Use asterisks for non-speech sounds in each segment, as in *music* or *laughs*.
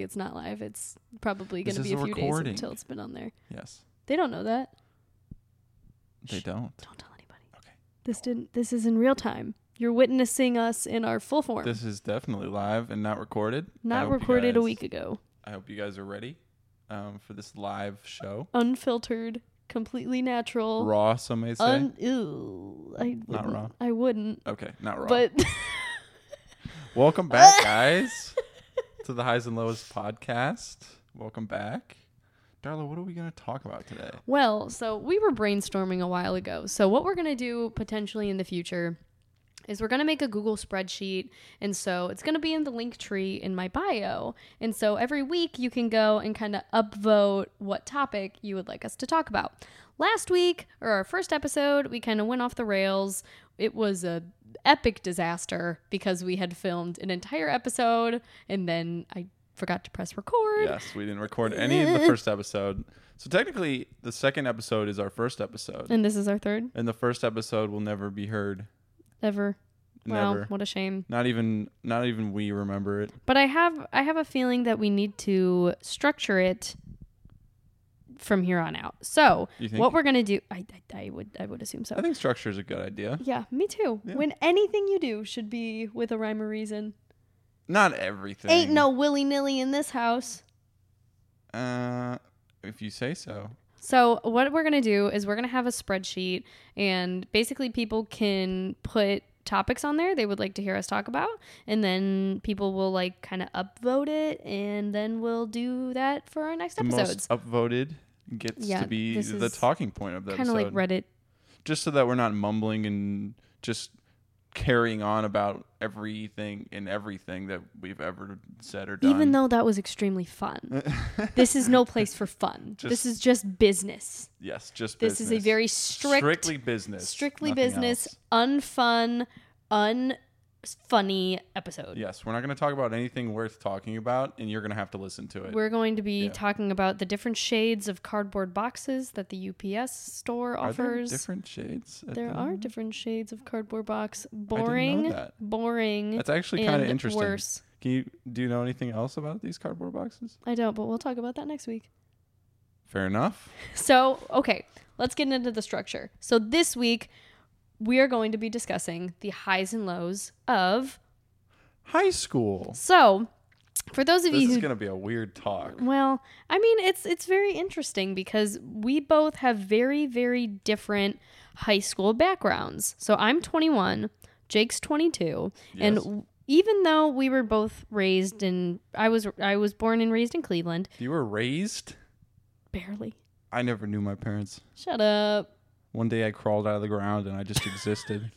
Technically, it's not live. It's probably going to be a few recording. days until it's been on there. yes. They don't know that. They Shh. don't. Don't tell anybody. Okay. This didn't. This is in real time. You're witnessing us in our full form. This is definitely live and not recorded. Not recorded a week ago. I hope you guys are ready um, for this live show. Unfiltered, completely natural. Raw, some may say. Un- ew, I Not raw. I wouldn't. okay, not raw. But Welcome back, *laughs* guys, to the Highs and Lows podcast. Welcome back. Darla, what are we going to talk about today? Well, so we were brainstorming a while ago. So what we're going to do potentially in the future is we're going to make a Google spreadsheet and so it's going to be in the link tree in my bio. And so every week you can go and kind of upvote what topic you would like us to talk about. Last week or our first episode, we kind of went off the rails. It was a epic disaster because we had filmed an entire episode and then I forgot to press record. Yes, we didn't record any of the *laughs* first episode. So technically, the second episode is our first episode. And this is our third And the first episode will never be heard. Ever. Wow, Never. what a shame. Not even not even we remember it. But I have I have a feeling that we need to structure it from here on out. So You think? what we're gonna do, I, I I would I would assume so. I think structure is a good idea. yeah, me too. Yeah. When anything you do should be with a rhyme or reason. Not everything. Ain't no willy nilly in this house. Uh, if you say so. So what we're gonna do is we're gonna have a spreadsheet, and basically people can put topics on there they would like to hear us talk about, and then people will like kind of upvote it, and then we'll do that for our next The episodes. most upvoted gets Yeah, to be the talking point of the Kind of like Reddit. just so that we're not mumbling and just carrying on about everything and everything that we've ever said or done. Even though that was extremely fun. *laughs* this is no place for fun. this is just business. yes, just This is a very strict, strictly business, strictly business, else. unfun, unfunny episode. Yes, we're not going to talk about anything worth talking about, and you're going to have to listen to it. We're going to be Yeah. talking about the different shades of cardboard boxes that the UPS store are offers. different shades? There the- are different shades of cardboard box. Boring, that. boring. That's actually kind of interesting. Worse. Can you do you know anything else about these cardboard boxes? I don't, but we'll talk about that next week. Fair enough. *laughs* So, okay, let's get into the structure. So, this week, we are going to be discussing the highs and lows of. High school. So, for those of This you this is going to be a weird talk. well, I mean, it's it's very interesting because we both have very very different high school backgrounds. So I'm 21, Jake's 22, and Yes. w- even though we were both raised in I was I was born and raised in Cleveland, You were raised? barely. I never knew my parents. Shut up. One day I crawled out of the ground and I just existed.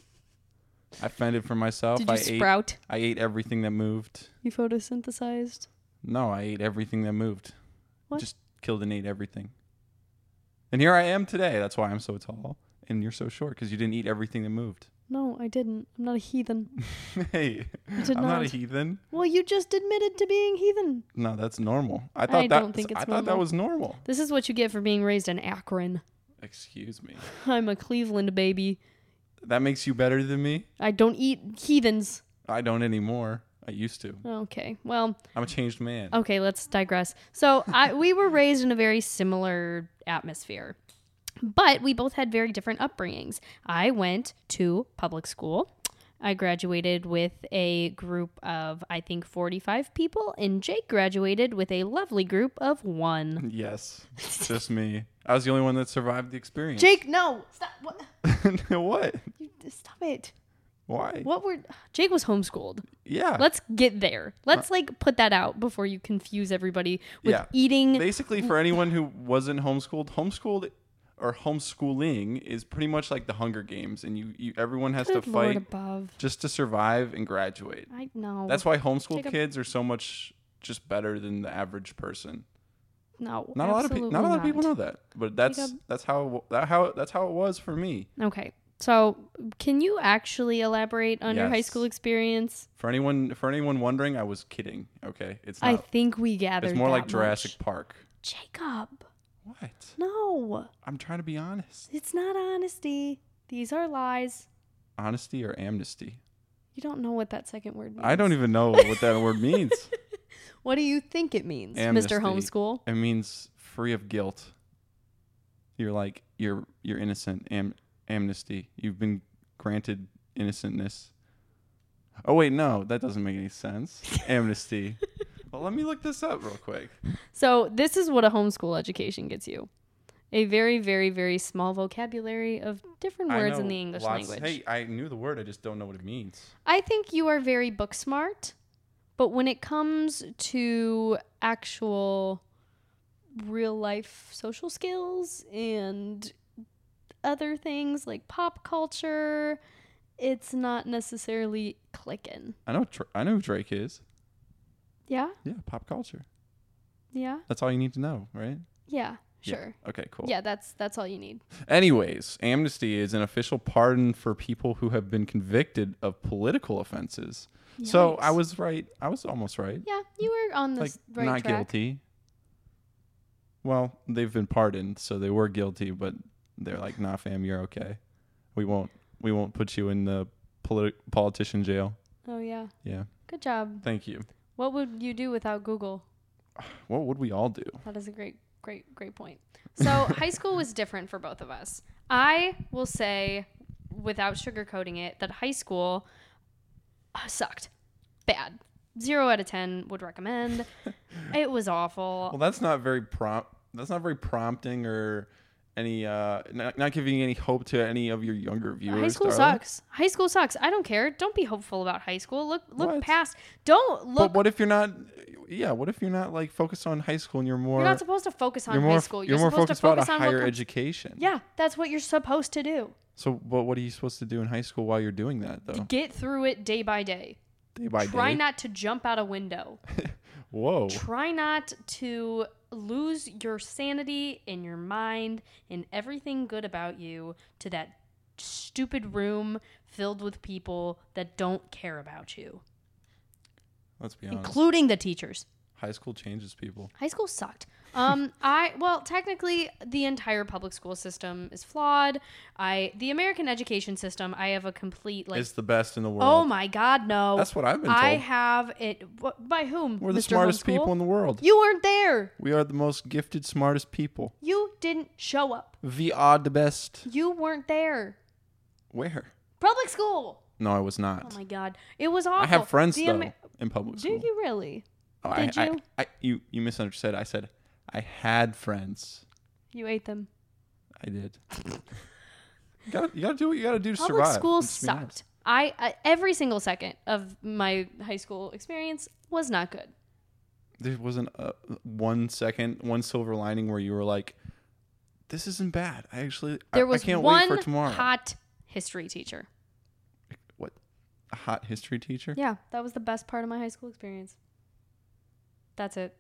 I fended for myself. Did you I ate sprout? I ate everything that moved. You photosynthesized? No, I ate everything that moved. What? Just killed and ate everything. And here I am today. That's why I'm so tall and you're so short because you didn't eat everything that moved. No, I didn't. I'm not a heathen. *laughs* hey, did I'm not. a heathen. Well, you just admitted to being heathen. No, that's normal. I thought that. don't think it's I thought that was normal. This is what you get for being raised in Akron. Excuse me. *laughs* I'm a Cleveland baby. That makes you better than me. I don't eat heathens. I don't anymore. I used to. Okay, well, I'm a changed man. okay, let's digress. So, I we were raised in a very similar atmosphere. But we both had very different upbringings. I went to public school. I graduated with a group of, I think, 45 people, and Jake graduated with a lovely group of one. Yes, *laughs* just me. I was the only one that survived the experience. Jake, no! Stop! What? *laughs* what? You, stop it. Why? What were. Jake was homeschooled. Yeah. Let's get there. Let's, uh, like, put that out before you confuse everybody with Yeah. eating. Basically, for anyone who wasn't homeschooled, homeschooled or homeschooling is pretty much like the Hunger Games, and you, you everyone has Good to Lord fight above. just to survive and graduate. I know. That's why homeschool Jacob- kids are so much just better than the average person. no. Not a lot of people. Not a lot of people know that, but that's Jacob- that's how that how that's how it was for me. Okay. So, can you actually elaborate on your high school experience? For anyone for anyone wondering, I was kidding. Okay, it's I think we gathered. it's more like that Jurassic much. Park. Jacob. What? No, I'm trying to be honest. it's not honesty. These are lies. Honesty or amnesty? You don't know what that second word means. I don't even know what that word means. *laughs* What do you think it means, Amnesty. Mr. Homeschool? It means free of guilt. You're like you're you're innocent. Am amnesty. You've been granted innocentness. Oh wait, no, that doesn't make any sense. *laughs* amnesty. Well, let me look this up real quick. So, this is what a homeschool education gets you. A very, very, very small vocabulary of different words in the English lots- language. Hey, I knew the word. I just don't know what it means. I think you are very book smart, but when it comes to actual real life social skills and other things like pop culture, it's not necessarily clicking. I know. I know who Drake is. Yeah? Yeah, pop culture. Yeah? That's all you need to know, right? Yeah, Yeah. sure. Okay, cool. Yeah, that's that's all you need. Anyways, amnesty is an official pardon for people who have been convicted of political offenses. So I was right. I was almost right. Yeah, you were on the like right not track. guilty. Well, they've been pardoned, so they were guilty, but they're like, "Nah, fam, you're okay. We won't. We won't put you in the politi- politician jail." Oh yeah. Yeah. Good job. Thank you. What would you do without Google? *sighs* What would we all do? That is a great, great, great point. So *laughs* high school was different for both of us. I will say, without sugarcoating it, that high school uh, sucked. Bad. Zero out of ten would recommend. *laughs* it was awful. Well, that's not very prompt. That's not very prompting or any uh not, not giving any hope to any of your younger viewers. high school Darla. sucks. High school sucks. I don't care. Don't be hopeful about high school. Look, look What? past. Don't look. But what if you're not? Yeah, what if you're not like focused on high school and you're more? you're not supposed to focus on you're high more. school. You're, You're, more supposed focused to focus about higher com- education. Yeah, that's what you're supposed to do. So, but what are you supposed to do in high school while you're doing that though? Get through it day by day. Day by day. Try not to jump out a window. *laughs* Whoa. Try not to lose your sanity in your mind and everything good about you to that stupid room filled with people that don't care about you, Let's be honest. including the teachers. high school changes people. High school sucked. Um, I well, technically, the entire public school system is flawed. I the American education system. I have a complete like. it's the best in the world. oh my God, no! That's what I've been I have it. By whom? We're the Mr. smartest Homeschool? people in the world. You weren't there. we are the most gifted, smartest people. You didn't show up. We are the best. You weren't there. Where? Public school. No, I was not. Oh my God, it was awful. I have friends The though Amer- in public school. Did you really? Oh, I- Did I, you? I, you you misunderstood. I said I had friends. You ate them. I did. you, gotta, you gotta do what you gotta do to Public survive. school Let's be honest. sucked. I, I every single second of my high school experience was not good. There wasn't a, one second, one silver lining where you were like, "This isn't bad." I actually, I- There was I, can't one wait for tomorrow. hot history teacher. what? A hot history teacher? Yeah, that was the best part of my high school experience. That's it.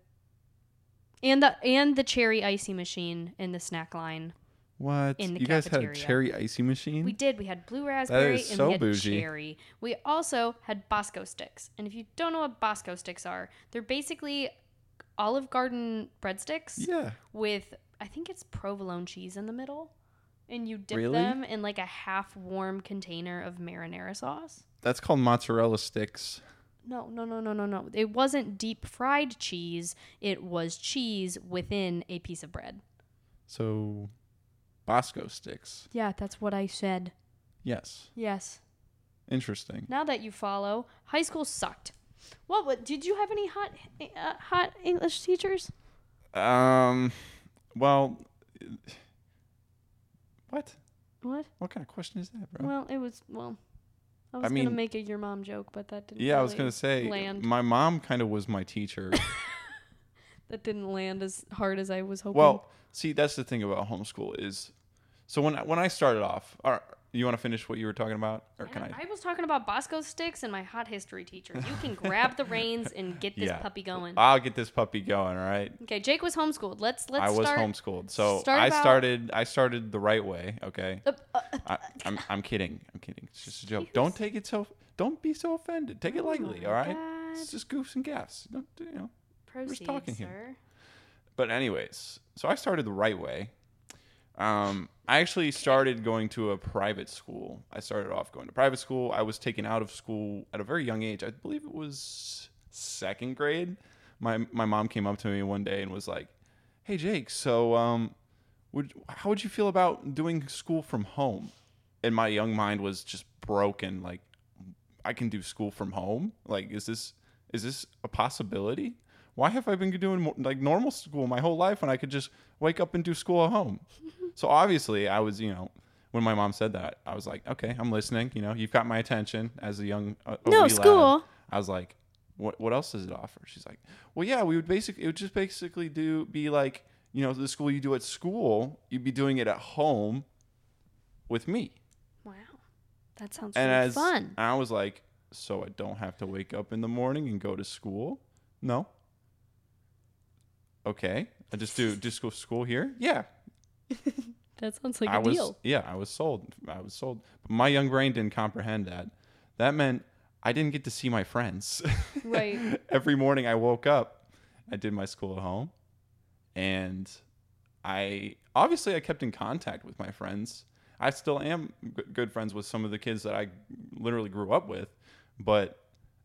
And the and the cherry icy machine in the snack line. What? In the you guys had a cherry icy machine? We did. We had blue raspberry and so we had bougie. cherry. We also had Bosco sticks. And if you don't know what Bosco sticks are, they're basically Olive Garden breadsticks yeah. with I think it's provolone cheese in the middle. And you dip Really? them in like a half warm container of marinara sauce. That's called mozzarella sticks. No, no, no, no, no, no. It wasn't deep fried cheese. It was cheese within a piece of bread. So, Bosco sticks. Yeah, that's what I said. Yes. Yes. Interesting. Now that you follow, high school sucked. What? what did you have any hot, uh, hot English teachers? Um, well, *sighs* what? What? What kind of question is that, bro? Well, it was well. I was I gonna make a your mom joke, but that didn't. yeah, I was gonna say land. my mom kind of was my teacher. *laughs* that didn't land as hard as I was hoping. well, see, that's the thing about homeschool is So when when I started off, or you want to finish what you were talking about, or can I? I was talking about Bosco sticks and my hot history teacher. You can grab the reins and *laughs* get this Yeah. puppy going. I'll get this puppy going. All right. Okay, Jake was homeschooled. Let's let's I was homeschooled, so I started. I started the right way. Okay. Uh, uh, I, I'm I'm kidding. I'm kidding. It's just a joke. Don't take it so. Don't be so offended. Take it Oh lightly. my All right. God. It's just goofs and gaffs. Don't you know? proceed, we're just talking here. But anyways, so I started the right way. Um, I actually started going to a private school. I started off going to private school. I was taken out of school at a very young age. I believe it was second grade. My my mom came up to me one day and was like, "Hey Jake, so um, would how would you feel about doing school from home?" And my young mind was just broken. Like, I can do school from home. Like, is this is this a possibility? Why have I been doing like normal school my whole life when I could just wake up and do school at home? *laughs* so obviously, I was, you know, when my mom said that, I was like, okay, I'm listening. You know, you've got my attention as a young uh, a No, wee lad. school. I was like, what what else does it offer? She's like, well, yeah, we would basically it would just basically do be like, you know, the school you do at school, you'd be doing it at home with me. Wow, that sounds fun. And really as fun. I was like, so I don't have to wake up in the morning and go to school? No. Okay. I just do just go school here? Yeah. *laughs* That sounds like a I was deal. yeah, I was sold. I was sold. But my young brain didn't comprehend that. That meant I didn't get to see my friends. *laughs* Right. Every morning I woke up, I did my school at home, and I obviously I kept in contact with my friends. I still am good friends with some of the kids that I literally grew up with, but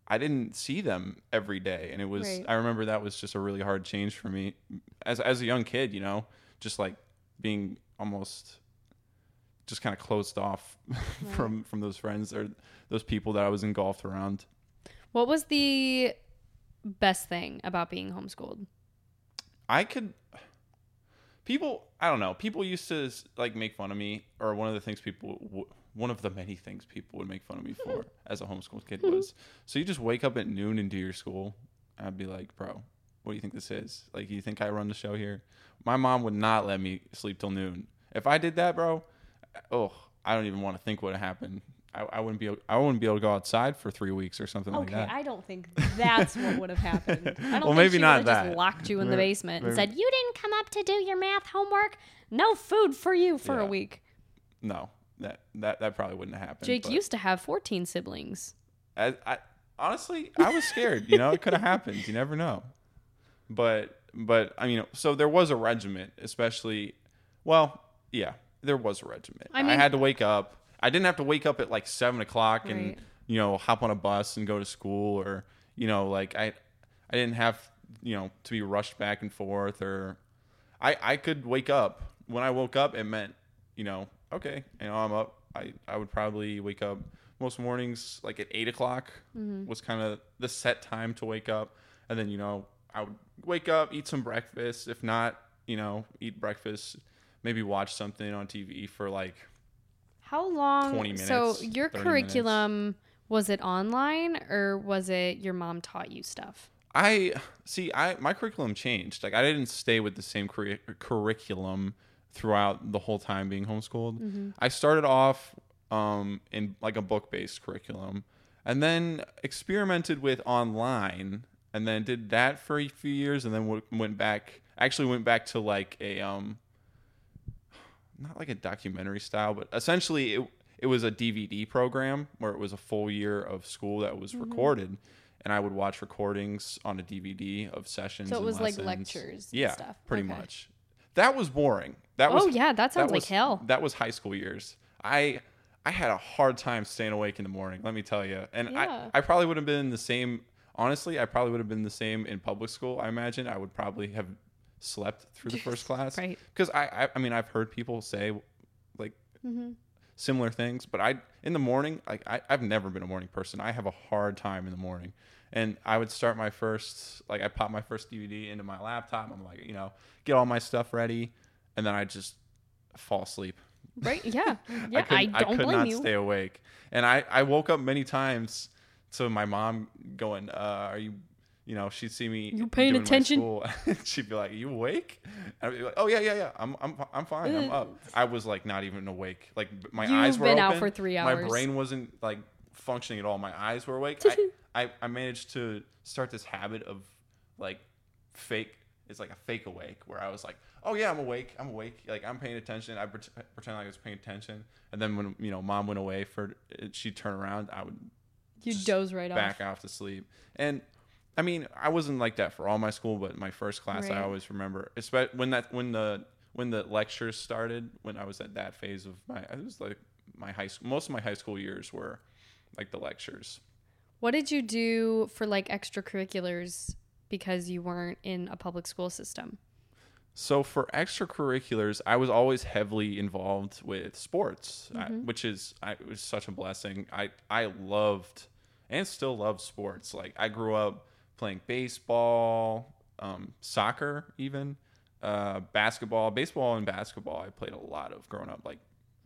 I didn't see them every day, and it was Right. I remember that was just a really hard change for me as as a young kid, you know, just like being almost just kind of closed off *laughs* from from those friends or those people that I was engulfed around. What was the best thing about being homeschooled? I could. People, I don't know. People used to like make fun of me, or one of the things people, w- one of the many things people would make fun of me hmm. for as a homeschool kid hmm. was. So you just wake up at noon and do your school. I'd be like, bro, what do you think this is? Like, you think I run the show here? My mom would not let me sleep till noon. If I did that, bro, oh, I don't even want to think what happened. I, I wouldn't be, able, I wouldn't be able to go outside for three weeks or something like Okay, that. I don't think that's what would have happened. *laughs* I don't Well, think maybe she not would've just that. locked you in the Maybe- basement and said, "You didn't come up to do your math homework. No food for you for a week." no, that that that probably wouldn't have happened. Jake but- used to have 14 siblings. I, I honestly, I was scared. You know, it could have happened. You never know. But but I mean, so there was a regiment, especially. Well, yeah, there was a regiment. I I, had to wake up. I didn't have to wake up at like seven o'clock and Right. you know hop on a bus and go to school, or you know, like I I didn't have you know to be rushed back and forth, or I I could wake up. When I woke up, it meant you know okay, you know I'm up. I I would probably wake up most mornings like at eight o'clock mm-hmm. was kind of the set time to wake up, and then you know I would wake up, eat some breakfast. If not, you know, eat breakfast, maybe watch something on TV for like How long? 20 minutes. So your 30 curriculum was it online or was it your mom taught you stuff? I see. I my curriculum changed. Like I didn't stay with the same curri- curriculum throughout the whole time being homeschooled. I started off um, in like a book based curriculum, and then experimented with online, and then did that for a few years, and then w- went back. Actually, went back to like a um, not like a documentary style, but essentially it it was a DVD program where it was a full year of school that was recorded, and I would watch recordings on a DVD of sessions. So it and was like lessons. lectures and Yeah, stuff. pretty Okay. much. That was boring. That was Oh, yeah, that sounds like was- hell. That was high school years. I I had a hard time staying awake in the morning. Let me tell you, and Yeah. I I probably would have been the same. Honestly, I probably would have been the same in public school. I imagine I would probably have slept through the first *laughs* class. Right. Because I, I I mean I've heard people say like Mm-hmm. similar things, but I in the morning like I I've never been a morning person. I have a hard time in the morning. And I would start my first like I pop my first DVD into my laptop. I'm like, you know, get all my stuff ready, and then I just fall asleep. Right? Yeah. *laughs* Yeah. I, couldn't- don't could blame not you. stay awake. And I, I woke up many times to my mom going, uh, "Are you, you know, she'd see me. You paying attention? *laughs* she'd be like, "You awake?" And I'd be like, "Oh yeah, yeah, yeah. I'm, I'm, I'm fine. I'm up." I was like not even awake. Like my You've eyes were been out for three hours. My brain wasn't like functioning at all. My eyes were awake. *laughs* I, I, I managed to start this habit of like fake. It's like a fake awake where I was like, "Oh yeah, I'm awake. I'm awake. Like I'm paying attention." I pret- pretend like I was paying attention, and then when you know mom went away for she'd turn around, I would You doze right back off. off to sleep. And I mean, I wasn't like that for all my school, but my first class, Right. I always remember, especially when that when the when the lectures started, when I was at that phase of my, it was like my high school. Most of my high school years were like the lectures. What did you do for like extracurriculars because you weren't in a public school system? So for extracurriculars, I was always heavily involved with sports, Mm-hmm. which is I, it was such a blessing. I I loved and still love sports. Like I grew up playing baseball, um, soccer, even uh, basketball, baseball and basketball. I played a lot of growing up. Like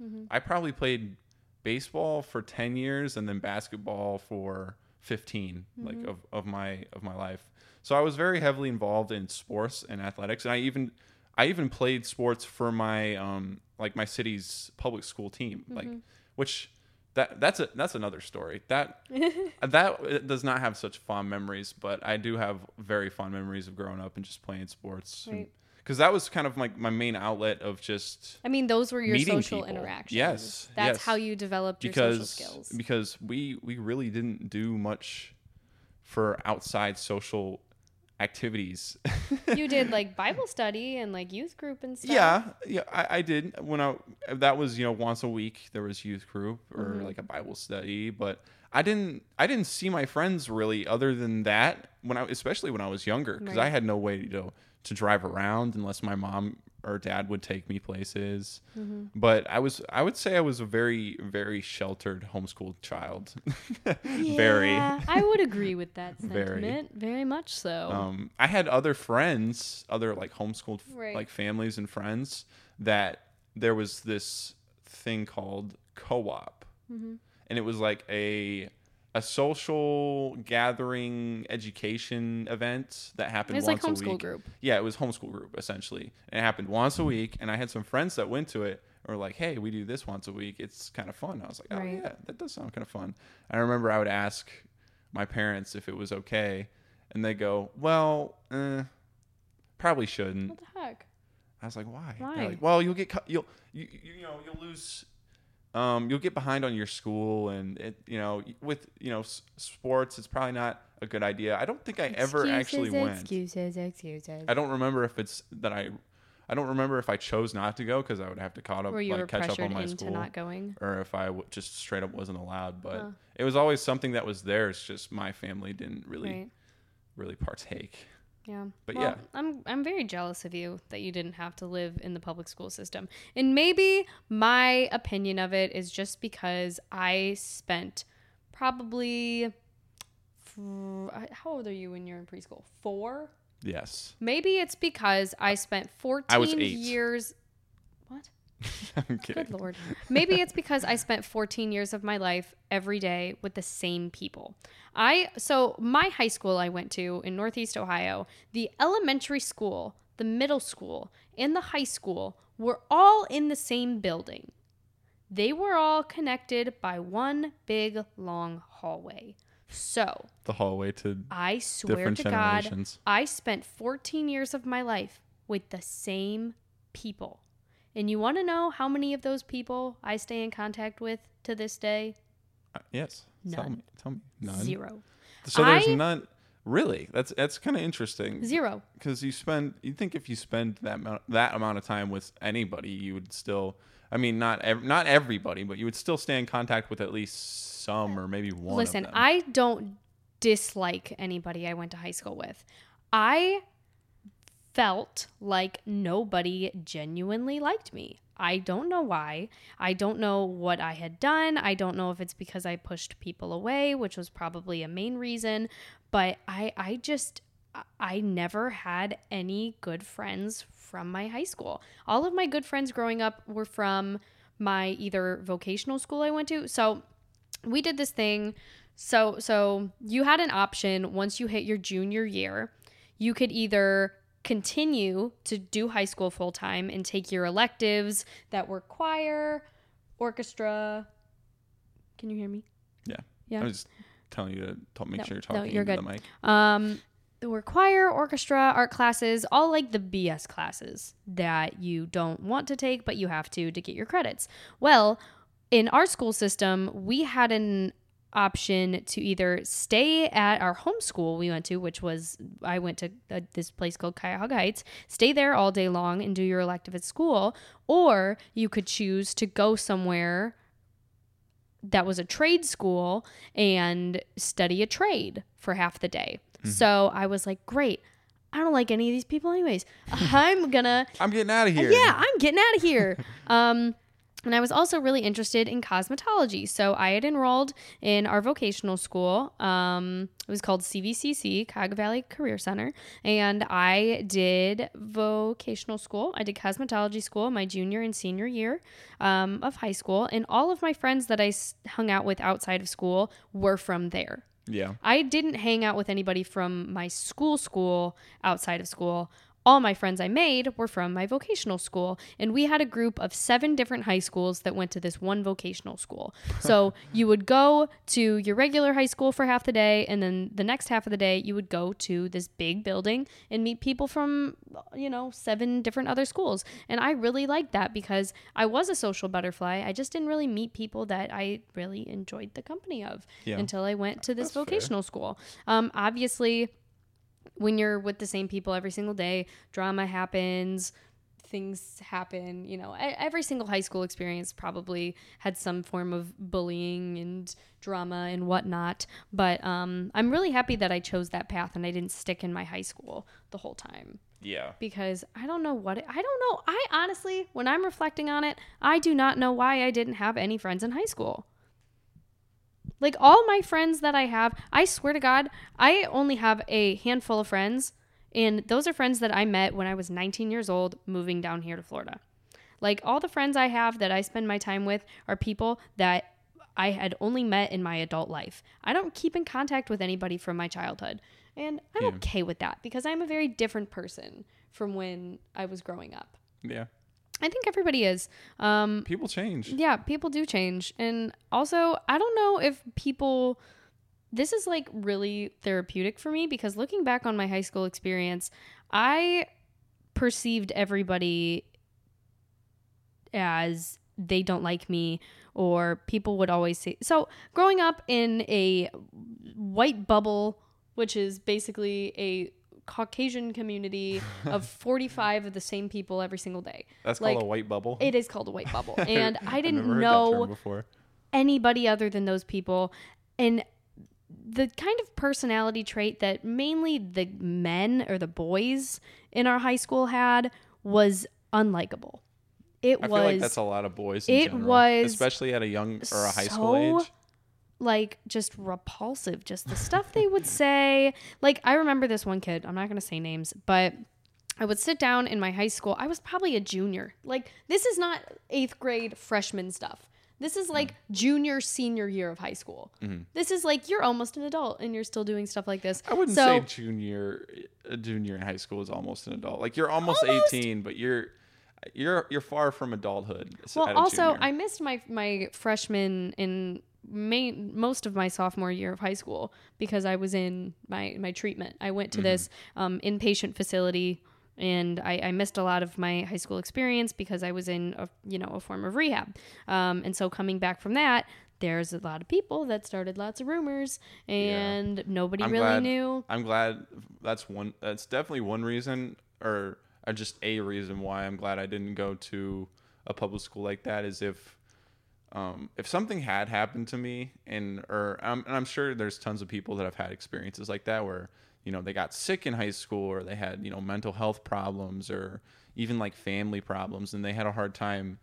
Mm-hmm. I probably played baseball for ten years and then basketball for 15 like mm-hmm. of, of my of my life. So i was very heavily involved in sports and athletics and i even i even played sports for my um like my city's public school team like mm-hmm. which that that's a that's another story. That *laughs* that uh, does not have such fond memories but i do have very fond memories of growing up and just playing sports Right. Because that was kind of like my main outlet of just I mean, those were your social people. interactions. Yes, That's yes. how you developed your social skills. because we we really didn't do much for outside social activities. *laughs* you did like Bible study and like youth group and stuff. yeah, yeah, I, I did when I that was you know once a week there was youth group or Mm-hmm. like a Bible study, but I didn't I didn't see my friends really other than that when I especially when I was younger because I had no way to to drive around unless my mom or dad would take me places. Mm-hmm. But I was I would say I was a very very sheltered homeschooled child. *laughs* very. I would agree with that *laughs* sentiment. Very, much so. Um, I had other friends, other like homeschooled Right. like families and friends that there was this thing called co-op, Mm-hmm. and it was like a a social gathering education event that happened It's like once a homeschool week. group. Yeah, it was homeschool group essentially, and it happened once a week. And I had some friends that went to it. Or like, hey, we do this once a week. It's kind of fun. I was like, oh Right. yeah, that does sound kind of fun. I remember I would ask my parents if it was okay, and they go, "Well, eh, probably shouldn't." what the heck? I was like, "Why?" Why? like, well, you'll get cut. You'll you, you you know you'll lose. Um, you'll get behind on your school, and it you know with you know s- sports, it's probably not a good idea. I don't think I ever actually went. Excuses, excuses. I don't remember if it's that I. I don't remember if I chose not to go because I would have to caught up, like catch up on my into school not going. or if I w- just straight up wasn't allowed. But Huh. it was always something that was there. It's just my family didn't really, Right. really partake. Yeah. But well, yeah. I'm I'm very jealous of you that you didn't have to live in the public school system. And maybe my opinion of it is just because I spent probably how old are you when you're in preschool? 4? Yes, Maybe it's because I spent 14 I years? *laughs* I'm kidding. Good lord. Maybe it's because I spent 14 years of my life every day with the same people. I so my high school I went to in Northeast Ohio, the elementary school, the middle school, and the high school were all in the same building. They were all connected by one big long hallway. So, The hallway to I swear to God. I spent 14 years of my life with the same people. And you want to know how many of those people I stay in contact with to this day? Uh, yes. Tell me. Tell me. None. Zero. So there's I- none. Really, that's that's kind of interesting. Zero. because you spend you think if you spend that amount that amount of time with anybody you would still i mean not ev- not everybody but you would still stay in contact with at least some or maybe one Listen, of them. I don't dislike anybody I went to high school with. I felt like nobody genuinely liked me. I don't know why. I don't know what I had done. I don't know if it's because I pushed people away, which was probably a main reason, but I I just I- never had any good friends from my high school. All of my good friends growing up were from my either vocational school I went to. So we did this thing. So so you had an option once you hit your junior year, you could either continue to do high school full time and take your electives that were choir, orchestra. Can you hear me? Yeah. Yeah. I was telling you to talk, make No, sure you're talking no, you're into good. the mic. Um, there were choir, orchestra, art classes, all like the BS classes that you don't want to take, but you have to to get your credits. Well, in our school system, we had an option to either stay at our home school we went to, which was I went to uh, this place called Cuyahoga Heights, stay there all day long and do your elective at school, or you could choose to go somewhere that was a trade school and study a trade for half the day. So I was like, great. I don't like any of these people anyways. *laughs* I'm gonna I'm getting out of here. yeah, I'm getting out of here. *laughs* um, and I was also really interested in cosmetology. So I had enrolled in our vocational school. Um, it was called CVCC, Cuyahoga Valley Career Center. And I did vocational school. I did cosmetology school my junior and senior year um, of high school. And all of my friends that I s- hung out with outside of school were from there. Yeah. I didn't hang out with anybody from my school school outside of school. All my friends I made were from my vocational school, and we had a group of seven different high schools that went to this one vocational school. *laughs* So you would go to your regular high school for half the day, and then the next half of the day, you would go to this big building and meet people from, you know, seven different other schools. And I really liked that because I was a social butterfly. I just didn't really meet people that I really enjoyed the company of Yeah. until I went to this That's fair. vocational school. Um, obviously, when you're with the same people every single day, drama happens, things happen. You know, every single high school experience probably had some form of bullying and drama and whatnot. But um, I'm really happy that I chose that path and I didn't stick in my high school the whole time Yeah. because I don't know what it, I don't know. I honestly, when I'm reflecting on it, I do not know why I didn't have any friends in high school. Like all my friends that I have, I swear to God, I only have a handful of friends, and those are friends that I met when I was 19 years old, moving down here to Florida. Like all the friends I have that I spend my time with are people that I had only met in my adult life. I don't keep in contact with anybody from my childhood. And I'm Yeah. okay with that because I'm a very different person from when I was growing up. Yeah. I think everybody is. Um, People change. yeah, people do change. And also, I don't know if people. This is like really therapeutic for me because looking back on my high school experience, I perceived everybody as they don't like me or people would always say so growing up in a white bubble which is basically a caucasian community *laughs* of 45 of the same people every single day That's like, called a white bubble. it is called a white bubble *laughs* and i didn't never heard that term know anybody other than those people and the kind of personality trait that mainly the men or the boys in our high school had was unlikable it I was feel like that's a lot of boys. In it general, was especially at a young or a high school age. Like just repulsive just the stuff they would say like i remember this one kid i'm not going to say names but i would sit down in my high school i was probably a junior like this is not eighth grade freshman stuff this is like junior senior year of high school mm-hmm. this is like you're almost an adult and you're still doing stuff like this I wouldn't so say junior, a junior in high school is almost an adult. Like you're almost, Almost. 18, but you're you're you're far from adulthood. well also junior. i missed my my freshman in main most of my sophomore year of high school because i was in my my treatment i went to Mm-hmm. this um, inpatient facility and I, I missed a lot of my high school experience because i was in a you know a form of rehab um, and so coming back from that there's a lot of people that started lots of rumors and nobody I'm really glad- knew I'm glad that's one. That's definitely one reason, or uh, just a reason why I'm glad I didn't go to a public school like that. Is if um, if something had happened to me, and or um, and I'm sure there's tons of people that have had experiences like that where you know they got sick in high school or they had you know mental health problems or even like family problems, and they had a hard time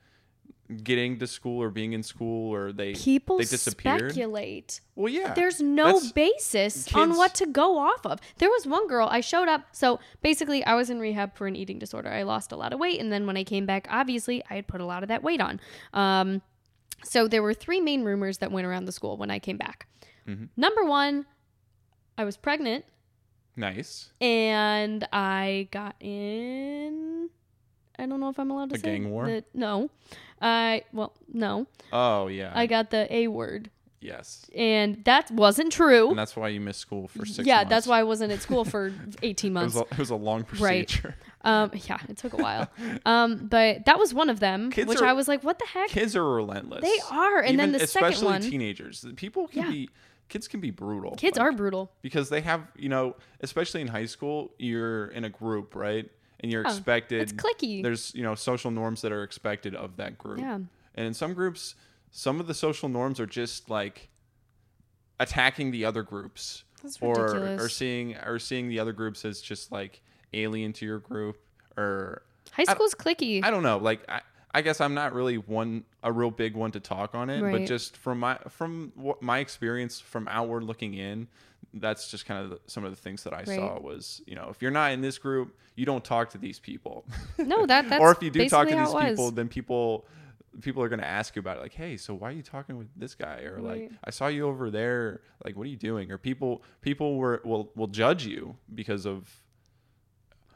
getting to school or being in school or they people they disappeared. speculate Well, yeah, there's no basis on what to go off of. There was one girl I showed up. So basically, I was in rehab for an eating disorder. I lost a lot of weight, and then when I came back, obviously, I had put a lot of that weight on. Um, So there were three main rumors that went around the school when I came back. Mhm. Number one, I was pregnant Nice. and I got in. I don't know if I'm allowed to A say gang war? the- no, I well no, Oh yeah. I got the A word, yes. and that wasn't true. And that's why you missed school for six. yeah, months. that's why I wasn't at school for *laughs* 18 It months. was, a, it was a long procedure. Right. Um, yeah, it took a while. Um, but that was one of them, Kids which are- I was like, what the heck? Kids are relentless. They are. And then the second especially one, teenagers. People can Yeah. be kids can be brutal. kids Like, are brutal. because they have you know especially in high school you're in a group right and you're Oh, expected It's clicky. there's you know social norms that are expected of that group Yeah. and in some groups some of the social norms are just like attacking the other groups That's or ridiculous. or seeing or seeing the other groups as just like alien to your group or High school's clicky. I don't know. Like I, I guess I'm not really one a real big one to talk on it, but just from my from what my experience from outward looking in, that's just kind of the, some of the things that I saw was you know if you're not in this group, you don't talk to these people. No, that- *laughs* that's or if you do talk to these people, then people people are going to ask you about it like hey so why are you talking with this guy or like i saw you over there like what are you doing or people people were will will judge you because of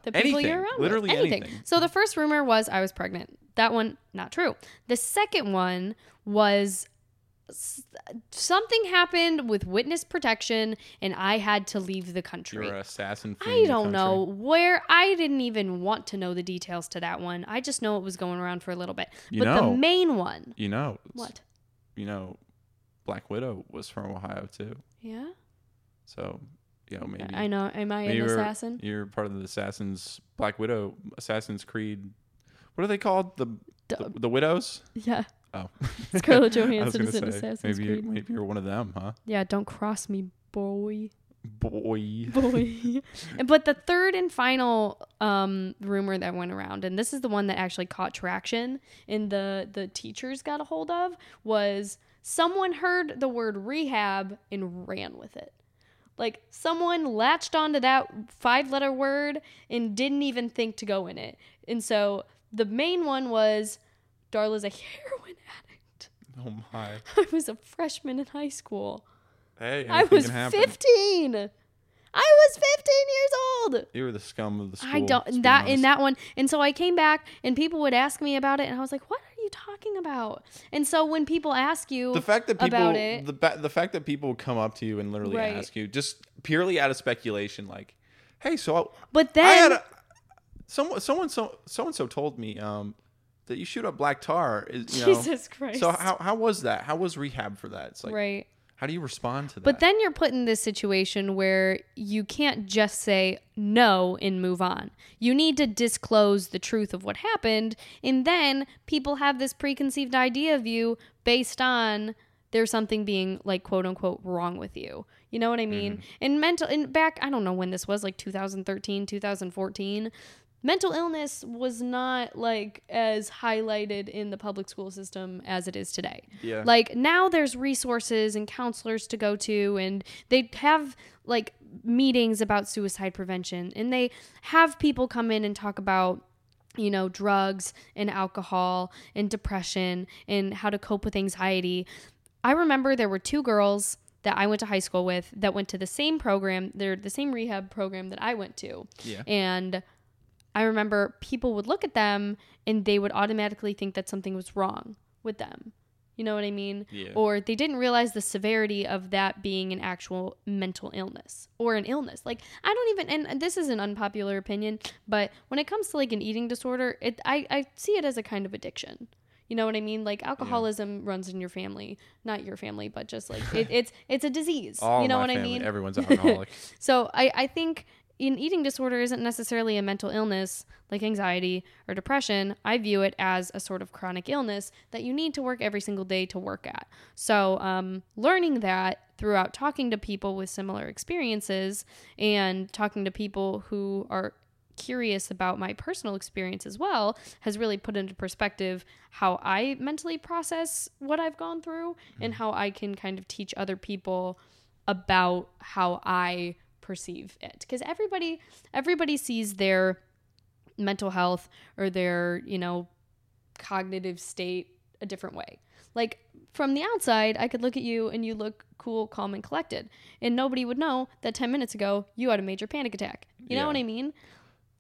the people anything, you're around. with. literally anything. anything. So the first rumor was I was pregnant. That one, not true. The second one was something happened with witness protection and I had to leave the country. you're an assassin I don't know where. I didn't even want to know the details to that one. I just know it was going around for a little bit. You but know. the main one, you know what? you know, Black Widow was from Ohio too. Yeah, So, you know, maybe I know. Am I an you're- assassin? You're part of the Assassins Black Widow Assassin's Creed. What are they called? The the, the widows? Yeah, Oh, *laughs* Scarlett *laughs* Johansson is in say, Assassin's maybe Creed. You're, maybe you're one of them, huh? Yeah, don't cross me, boy. Boy. boy. *laughs* but the third and final um, rumor that went around, and this is the one that actually caught traction and the the teachers got a hold of, was someone heard the word rehab and ran with it. Like someone latched onto that five letter word and didn't even think to go in it. And so the main one was Darla's a *laughs* heroin addict. Oh my. *laughs* I was a freshman in high school. Hey, I was can happen. 15. I was 15 years old. You were the scum of the school. I don't that in that one. And so I came back and people would ask me about it and I was like, "What talking about?" And so when people ask you the fact that people about it, the ba- the fact that people come up to you and literally Right. ask you just purely out of speculation like hey so I, but I then had a, someone someone so so and so told me um that you shoot up black tar is you know *laughs* Jesus Christ. so how how was that how was rehab for that it's like right. How do you respond to that But then you're put in this situation where you can't just say no and move on. You need to disclose the truth of what happened, and then people have this preconceived idea of you based on there's something being like quote unquote wrong with you. You know what I mean? Mm-hmm. And mental and back I don't know when this was like 2013, 2014. Mental illness was not like as highlighted in the public school system as it is today. Yeah. Like now there's resources and counselors to go to and they have like meetings about suicide prevention and they have people come in and talk about you know drugs and alcohol and depression and how to cope with anxiety. I remember there were two girls that I went to high school with that went to the same program, they're the same rehab program that I went to. Yeah. And I remember people would look at them and they would automatically think that something was wrong with them. You know what I mean? Yeah. Or they didn't realize the severity of that being an actual mental illness or an illness. Like I don't even and this is an unpopular opinion, but when it comes to like an eating disorder, it I, I see it as a kind of addiction. You know what I mean? Like alcoholism runs in your family, not your family, but just like *laughs* it, it's it's a disease. you know what family, I mean? everyone's *laughs* alcoholic So I, I think an eating disorder isn't necessarily a mental illness like anxiety or depression. I view it as a sort of chronic illness that you need to work every single day to work at. So um, learning that throughout talking to people with similar experiences and talking to people who are curious about my personal experience as well has really put into perspective how I mentally process what I've gone through and how I can kind of teach other people about how I perceive it because everybody everybody sees their mental health or their you know cognitive state a different way like from the outside, I could look at you and you look cool, calm, and collected. And nobody would know that 10 minutes ago you had a major panic attack. You Yeah. know what I mean?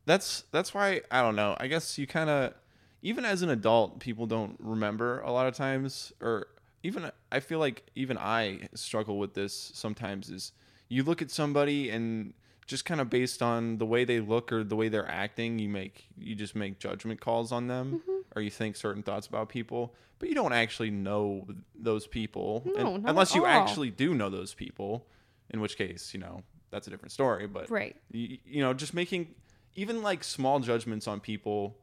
that's that's why I don't know. I guess you kind of even as an adult, people don't remember a lot of times, or even I feel like even I struggle with this sometimes. Is you look at somebody and just kind of based on the way they look or the way they're acting, you make you just make judgment calls on them, mm-hmm. or you think certain thoughts about people, but you don't actually know those people, No, And- unless you all. actually do know those people. In which case, you know that's a different story. But Right. you, you know just making even like small judgments on people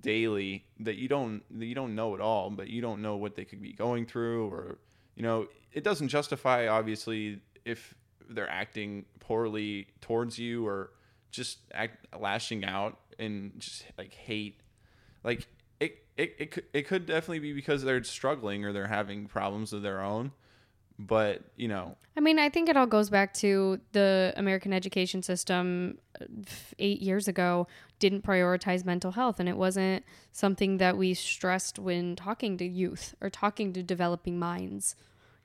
daily that you don't that you don't know at all but you don't know what they could be going through or you know it doesn't justify obviously if they're acting poorly towards you or just act lashing out and just like hate like it it, it, could, it could definitely be because they're struggling or they're having problems of their own but you know I mean, I think it all goes back to the American education system uh, eight years ago didn't prioritize mental health, and it wasn't something that we stressed when talking to youth or talking to developing minds.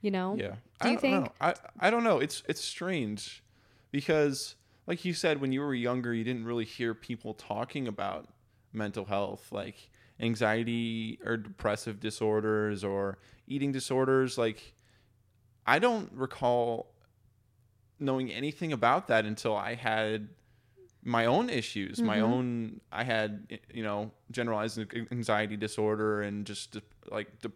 You know? Yeah. Do I you don't think? know. I I don't know. It's it's strange because like you said when you were younger you didn't really hear people talking about mental health like anxiety or depressive disorders or eating disorders like I don't recall knowing anything about that until I had my own issues, my Mm-hmm. own. I had you know generalized anxiety disorder and just like de-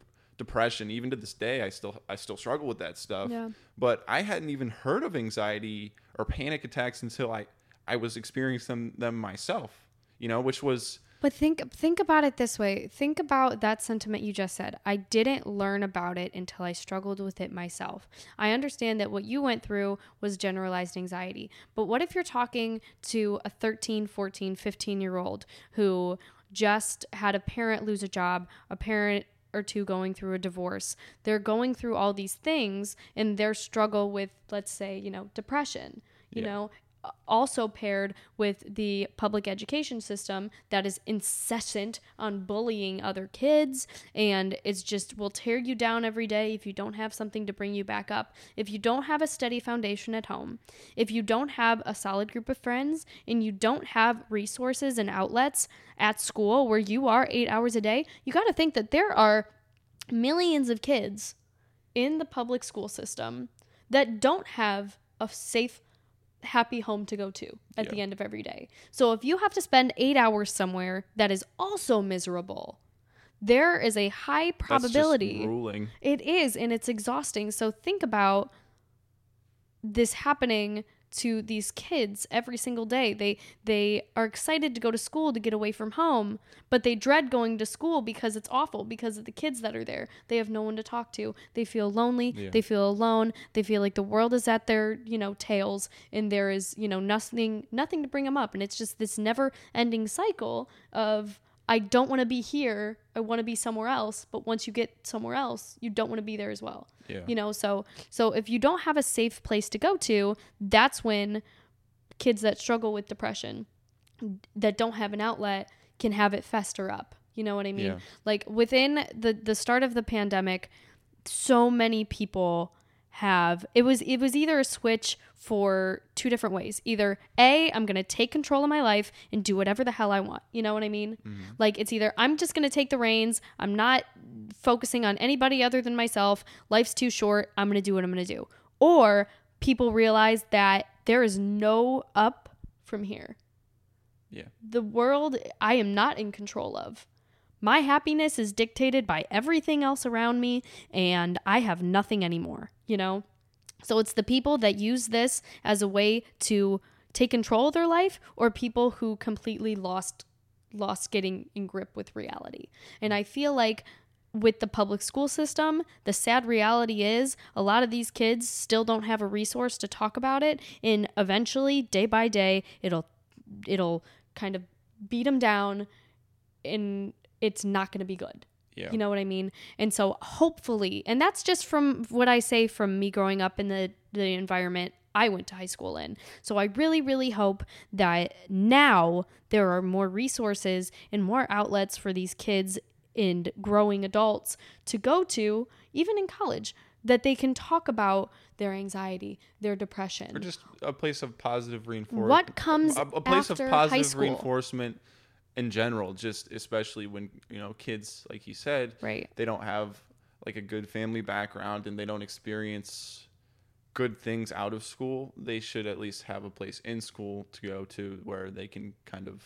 depression. Even to this day, I still I still struggle with that stuff. Yeah. But I hadn't even heard of anxiety or panic attacks until I I was experiencing them, them myself. You know, which was But think think about it this way. Think about that sentiment you just said. I didn't learn about it until I struggled with it myself. I understand that what you went through was generalized anxiety. But what if you're talking to a 13, 14, 15 year old who just had a parent lose a job, a parent or two going through a divorce. They're going through all these things and their struggle with let's say, you know, depression, you Yeah. know, also paired with the public education system that is incessant on bullying other kids and it's just will tear you down every day if you don't have something to bring you back up. If you don't have a steady foundation at home if you don't have a solid group of friends and you don't have resources and outlets at school where you are 8 hours a day you got to think that there are millions of kids in the public school system that don't have a safe happy home to go to at the end of every day. So if you have to spend 8 hours somewhere that is also miserable, there is a high probability grueling. it is, and it's exhausting. So think about this happening to these kids every single day. They they are excited to go to school to get away from home, but they dread going to school because it's awful because of the kids that are there. They have no one to talk to. They feel lonely, Yeah. they feel alone, they feel like the world is at their, you know, tails and there is, you know, nothing nothing to bring them up and it's just this never-ending cycle of I don't want to be here. I want to be somewhere else. But once you get somewhere else, you don't want to be there as well. Yeah. You know, so so if you don't have a safe place to go to, that's when kids that struggle with depression that don't have an outlet can have it fester up. You know what I mean? Yeah. Like within the the start of the pandemic, so many people have it was it was either a switch for two different ways. Either A, I'm going to take control of my life and do whatever the hell I want. You know what I mean? Mm-hmm. Like it's either I'm just going to take the reins, I'm not focusing on anybody other than myself. Life's too short. I'm going to do what I'm going to do. Or people realize that there is no up from here. Yeah. The world I am not in control of. My happiness is dictated by everything else around me, and I have nothing anymore, you know? So it's the people that use this as a way to take control of their life or people who completely lost lost getting in grip with reality. And I feel like with the public school system, the sad reality is a lot of these kids still don't have a resource to talk about it and eventually day by day it'll it'll kind of beat them down and it's not going to be good. Yeah. You know what I mean? And so hopefully, and that's just from what I say from me growing up in the the environment I went to high school in. So I really really hope that now there are more resources and more outlets for these kids and growing adults to go to, even in college, that they can talk about their anxiety, their depression. or just a place of positive reinforcement. What comes a, a place after of positive reinforcement in general, just especially when you know kids, like you said, Right. they don't have like a good family background and they don't experience good things out of school. They should at least have a place in school to go to where they can kind of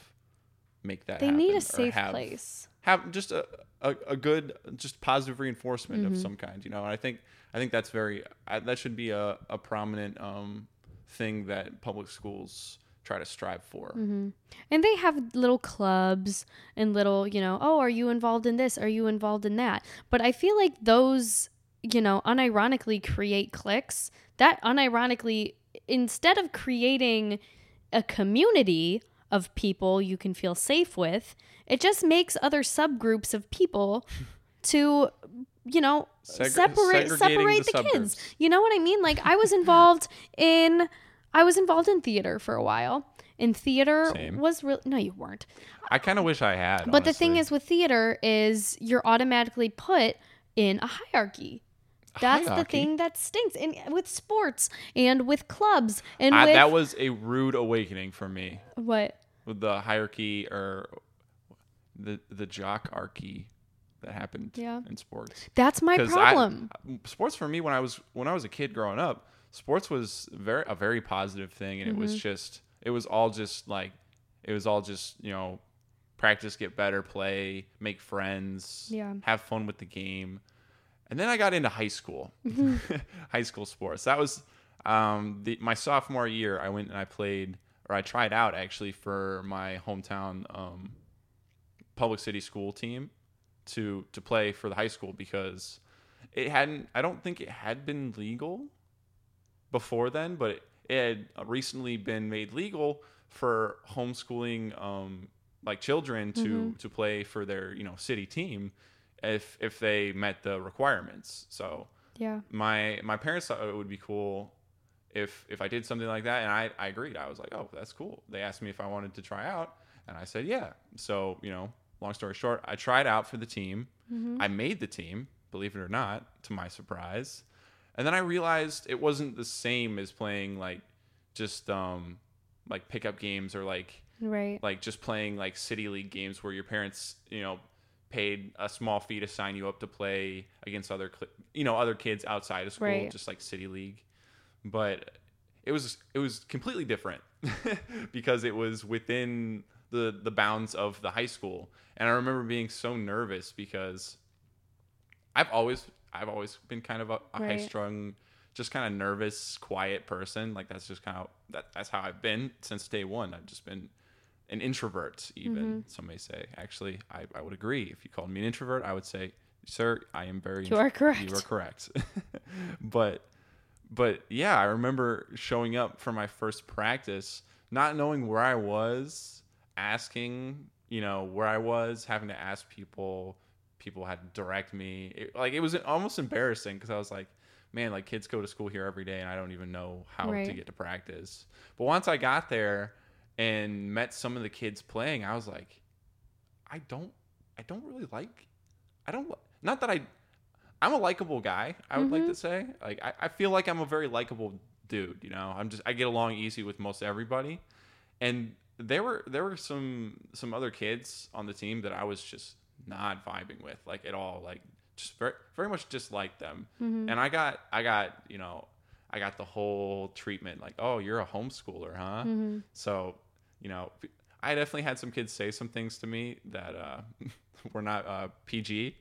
make that. They need a safe have, place. Have just a, a, a good, just positive reinforcement Mm-hmm. of some kind, you know. And I think I think that's very I, that should be a, a prominent um, thing that public schools try to strive for. Mm-hmm. And they have little clubs and little, you know, oh, are you involved in this? Are you involved in that? But I feel like those, you know, unironically create cliques that unironically, instead of creating a community of people you can feel safe with, it just makes other subgroups of people *laughs* to, you know, Seg- separate separate the the, kids. You know what I mean? Like I was involved in I was involved in theater for a while. And theater Same. was real no you weren't. I kind of wish I had. But the thing is with theater is you're automatically put in a hierarchy. That's the thing that stinks. And with sports and with clubs and I, with that was a rude awakening for me what with the hierarchy or the the jockarchy that happened Yeah. in sports. that's my 'Cause I- problem. sports for me when I was when I was a kid growing up, sports was very a very positive thing, and it Mm-hmm. was just it was all just like it was all just you know practice, get better, play, make friends, Yeah. have fun with the game, and then I got into high school, *laughs* high school sports. That was um, the my sophomore year. I went and I played or I tried out actually for my hometown um, public city school team to to play for the high school because it hadn't I don't think it had been legal before then, but it, had recently been made legal for homeschooling um like children to to play for their, you know, city team if if they met the requirements. So Yeah. my my parents thought it would be cool if if I did something like that, and I I agreed. I was like, oh, that's cool. They asked me if I wanted to try out, and I said yeah. So you know, long story short, I tried out for the team. I made the team, believe it or not, to my surprise, and then I realized it wasn't the same as playing like just um like pickup games or like Right. like just playing like city league games where your parents you know paid a small fee to sign you up to play against other you know other kids outside of school Right. just like city league but it was it was completely different *laughs* because it was within the the bounds of the high school and i remember being so nervous because i've always i've always been kind of a, a Right. high strung just kind of nervous quiet person like that's just kind of that that's how i've been since day one i've just been an introvert even Mm-hmm. some may say actually I, I would agree if you called me an introvert i would say sir i am very You are correct. you are correct *laughs* but but yeah i remember showing up for my first practice not knowing where i was asking you know where i was having to ask people people had to direct me. It, like it was almost embarrassing because i was like man like kids go to school here every day and i don't even know how to get to practice. But once i got there and met some of the kids playing i was like i don't i don't really like i don't not that i i'm a likable guy i would like mm-hmm. to say. Like I, I feel like i'm a very likable dude you know? I'm just i get along easy with most everybody. And there were there were some some other kids on the team that i was just not vibing with like at all like just very very much disliked them. And i got i got you know i got the whole treatment like oh you're a homeschooler huh? So you know i definitely had some kids say some things to me that uh *laughs* were not uh pg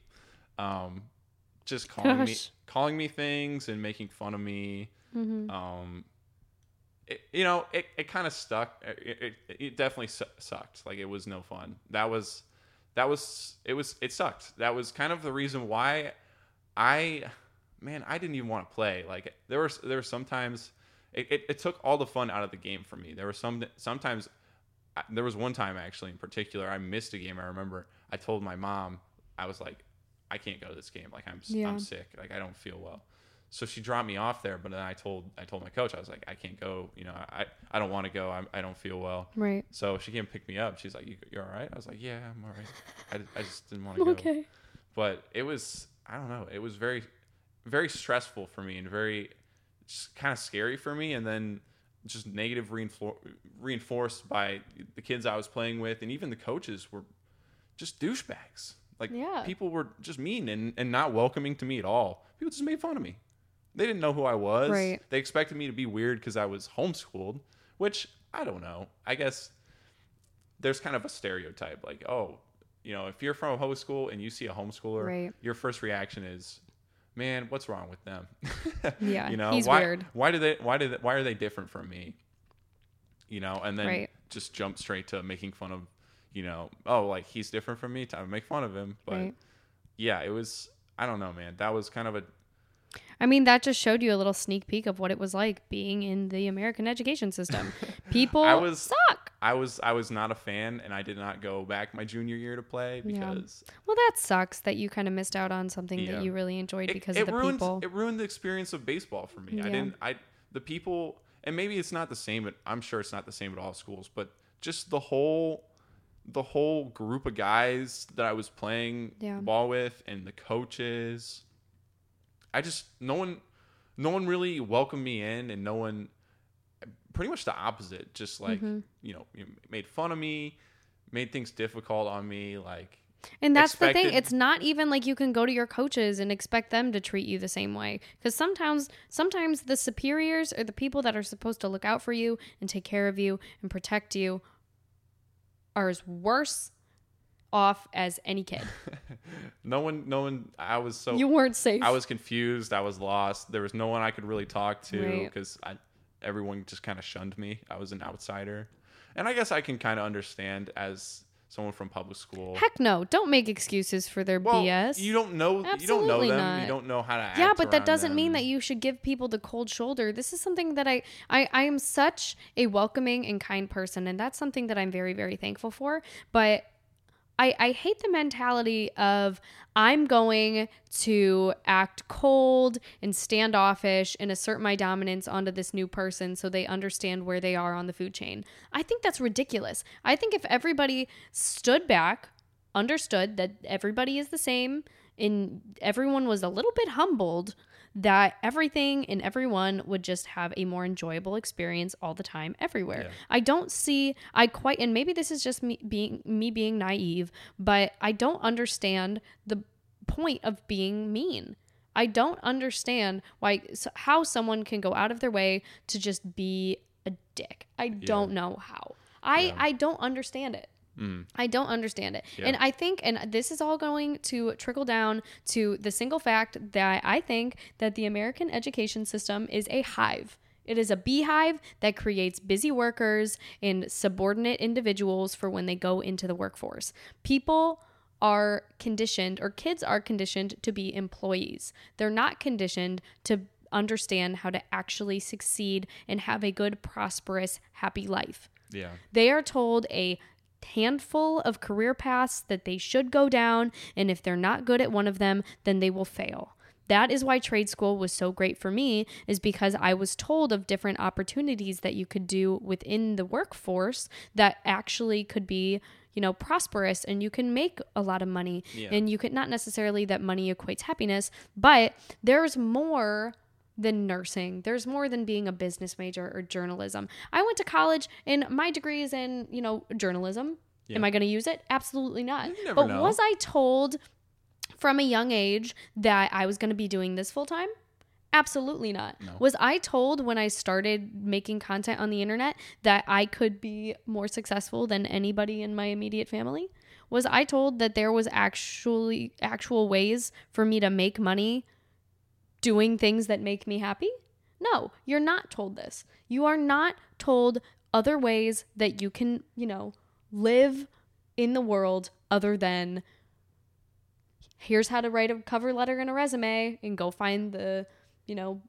um just calling me calling me things and making fun of me. Mm-hmm. um it, you know it, it kind of stuck it, it, it definitely su- sucked. Like it was no fun. That was that was it was it sucked. That was kind of the reason why i man i didn't even want to play. Like there was there were sometimes it, it, it took all the fun out of the game for me. There were some sometimes there was one time actually in particular i missed a game. I remember i told my mom i was like i can't go to this game. Like i'm Yeah. i'm sick. Like i don't feel well so she dropped me off there, but then I told I told my coach I was like I can't go. You know, I I don't want to go. I I don't feel well. Right. So she came and pick me up. She's like, you, "You're all right." I was like, "Yeah, I'm all right." I, I just didn't want to go. Okay. But it was I don't know. It was very very stressful for me and very just kind of scary for me. And then just negative reinfor- reinforced by the kids I was playing with, and even the coaches were just douchebags. Like Yeah. people were just mean and, and not welcoming to me at all. People just made fun of me. They didn't know who I was. Right. They expected me to be weird because I was homeschooled, which I don't know. I guess there's kind of a stereotype like, oh, you know, if you're from a homeschool and you see a homeschooler, Right. your first reaction is, man, what's wrong with them? *laughs* Yeah, you know, he's why, weird. Why do they? Why did? They, why are they different from me? You know, and then Right. just jump straight to making fun of, you know, oh, like he's different from me. Time to make fun of him. But Right. yeah, it was. I don't know, man. That was kind of a I mean, that just showed you a little sneak peek of what it was like being in the American education system. *laughs* People I was- suck. I was I was not a fan, and I did not go back my junior year to play Yeah. because Well, that sucks that you kind of missed out on something Yeah. that you really enjoyed it, because it of the ruined people. it ruined the experience of baseball for me. I didn't. I the people, and maybe it's not the same. At, I'm sure it's not the same at all schools, but just the whole the whole group of guys that I was playing Yeah. ball with, and the coaches. I just no one, no one really welcomed me in, and no one. Pretty much the opposite. Just like Mm-hmm. you know, made fun of me, made things difficult on me. Like And that's the thing. It's not even like you can go to your coaches and expect them to treat you the same way. Because sometimes, sometimes the superiors or the people that are supposed to look out for you and take care of you and protect you are as worse off as any kid. *laughs* no one, no one. I was so you weren't safe. I was confused. I was lost. There was no one I could really talk to because I everyone just kind of shunned me. I was an outsider, and I guess I can kind of understand as someone from public school. Heck no! Don't make excuses for their well, BS. you don't know. you don't know Absolutely them. not. You don't know how to. Act yeah but that doesn't mean that you should give people the cold shoulder this is something that I, I i am such a welcoming and kind person and that's something that i'm very very thankful for but I, I hate the mentality of I'm going to act cold and standoffish and assert my dominance onto this new person so they understand where they are on the food chain. I think that's ridiculous. I think if everybody stood back, understood that everybody is the same, and everyone was a little bit humbled, that everything and everyone would just have a more enjoyable experience all the time everywhere. Yeah. I don't see I quite and maybe this is just me being me being naive, but I don't understand the point of being mean. I don't understand why how someone can go out of their way to just be a dick. I don't know how. I Yeah. I don't understand it. Mm. I don't understand it. Yeah. And I think, and this is all going to trickle down to the single fact that I think that the American education system is a hive. It is a beehive that creates busy workers and subordinate individuals for when they go into the workforce. People are conditioned, or kids are conditioned to be employees. They're not conditioned to understand how to actually succeed and have a good, prosperous, happy life. Yeah. They are told a handful of career paths that they should go down, and if they're not good at one of them, then they will fail. That is why trade school was so great for me, is because I was told of different opportunities that you could do within the workforce that actually could be, you know, prosperous and you can make a lot of money. Yeah. And you could not necessarily that money equates happiness, but there's more than nursing. There's more than being a business major or journalism. I went to college and my degree is in, you know, journalism. Am I going to use it? Absolutely not. But know. was I told from a young age that I was going to be doing this full time? Absolutely not. Was I told when I started making content on the internet that I could be more successful than anybody in my immediate family? Was I told that there was actually actual ways for me to make money doing things that make me happy? No, you're not told this. You are not told other ways that you can, you know, live in the world other than here's how to write a cover letter and a resume and go find the, you know,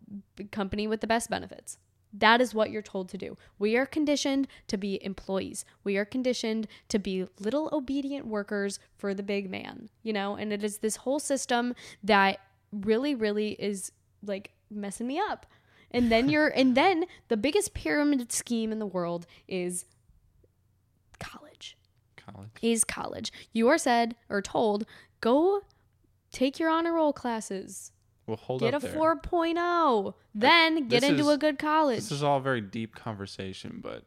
company with the best benefits. That is what you're told to do. We are conditioned to be employees. We are conditioned to be little obedient workers for the big man, you know? And it is this whole system that really, really is like messing me up. And then you're *laughs* and then the biggest pyramid scheme in the world is college. College. Is college. You are said or told, go take your honor roll classes. Well, hold Get a there. 4.0. Then get into is- a good college. This is all very deep conversation, but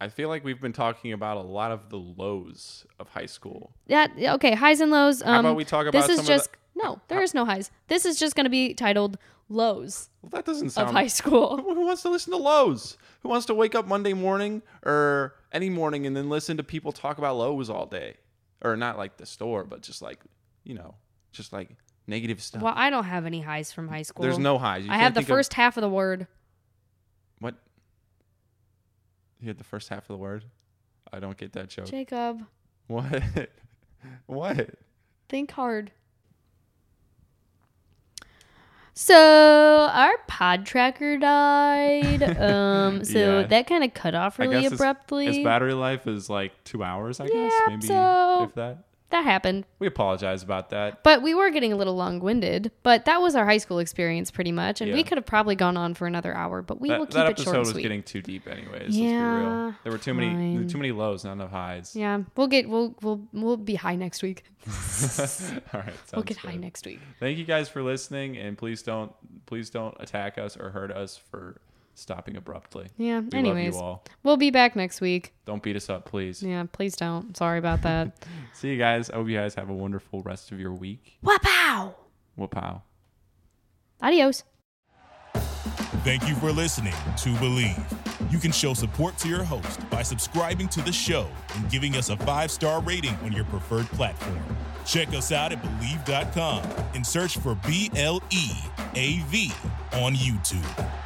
I feel like we've been talking about a lot of the lows of high school. that okay, highs and lows. Um How about we talk about this is just the- no, there is no highs. This is just gonna be titled lows Well, that doesn't of high school. *laughs* Who wants to listen to lows? Who wants to wake up Monday morning or any morning and then listen to people talk about lows all day? Or not like the store, but just like, you know, just like negative stuff. Well, I don't have any highs from high school. There's no highs. You I have the think of- first half of the word. what? You had the first half of the word? I don't get that joke. Jacob, What? *laughs* what? think hard. So our pod tracker died. *laughs* Um, so Yeah. that kind of cut off I really guess its- abruptly. Its battery life is like two hours, I guess. Yeah, Maybe so- if that. That happened. We apologize about that. But we were getting a little long winded. But that was our high school experience pretty much. And we could have probably gone on for another hour, but we that, will keep that it episode short and was getting too deep, anyways. let's be Yeah, real. There were too many, were too many lows, not enough highs. yeah, we'll get we'll we'll we'll be high next week. *laughs* All right. we'll get high next week. Thank you guys for listening, and please don't, please don't attack us or hurt us for stopping abruptly. Yeah. We anyways, love you all. we'll be back next week. Don't beat us up, please. Yeah, please don't. Sorry about that. *laughs* See you guys. I hope you guys have a wonderful rest of your week. Wapow! Whoop-pow. Adios. Thank you for listening to Bleav. You can show support to your host by subscribing to the show and giving us a five star rating on your preferred platform. Check us out at Bleav.com and search for B L E A V on YouTube.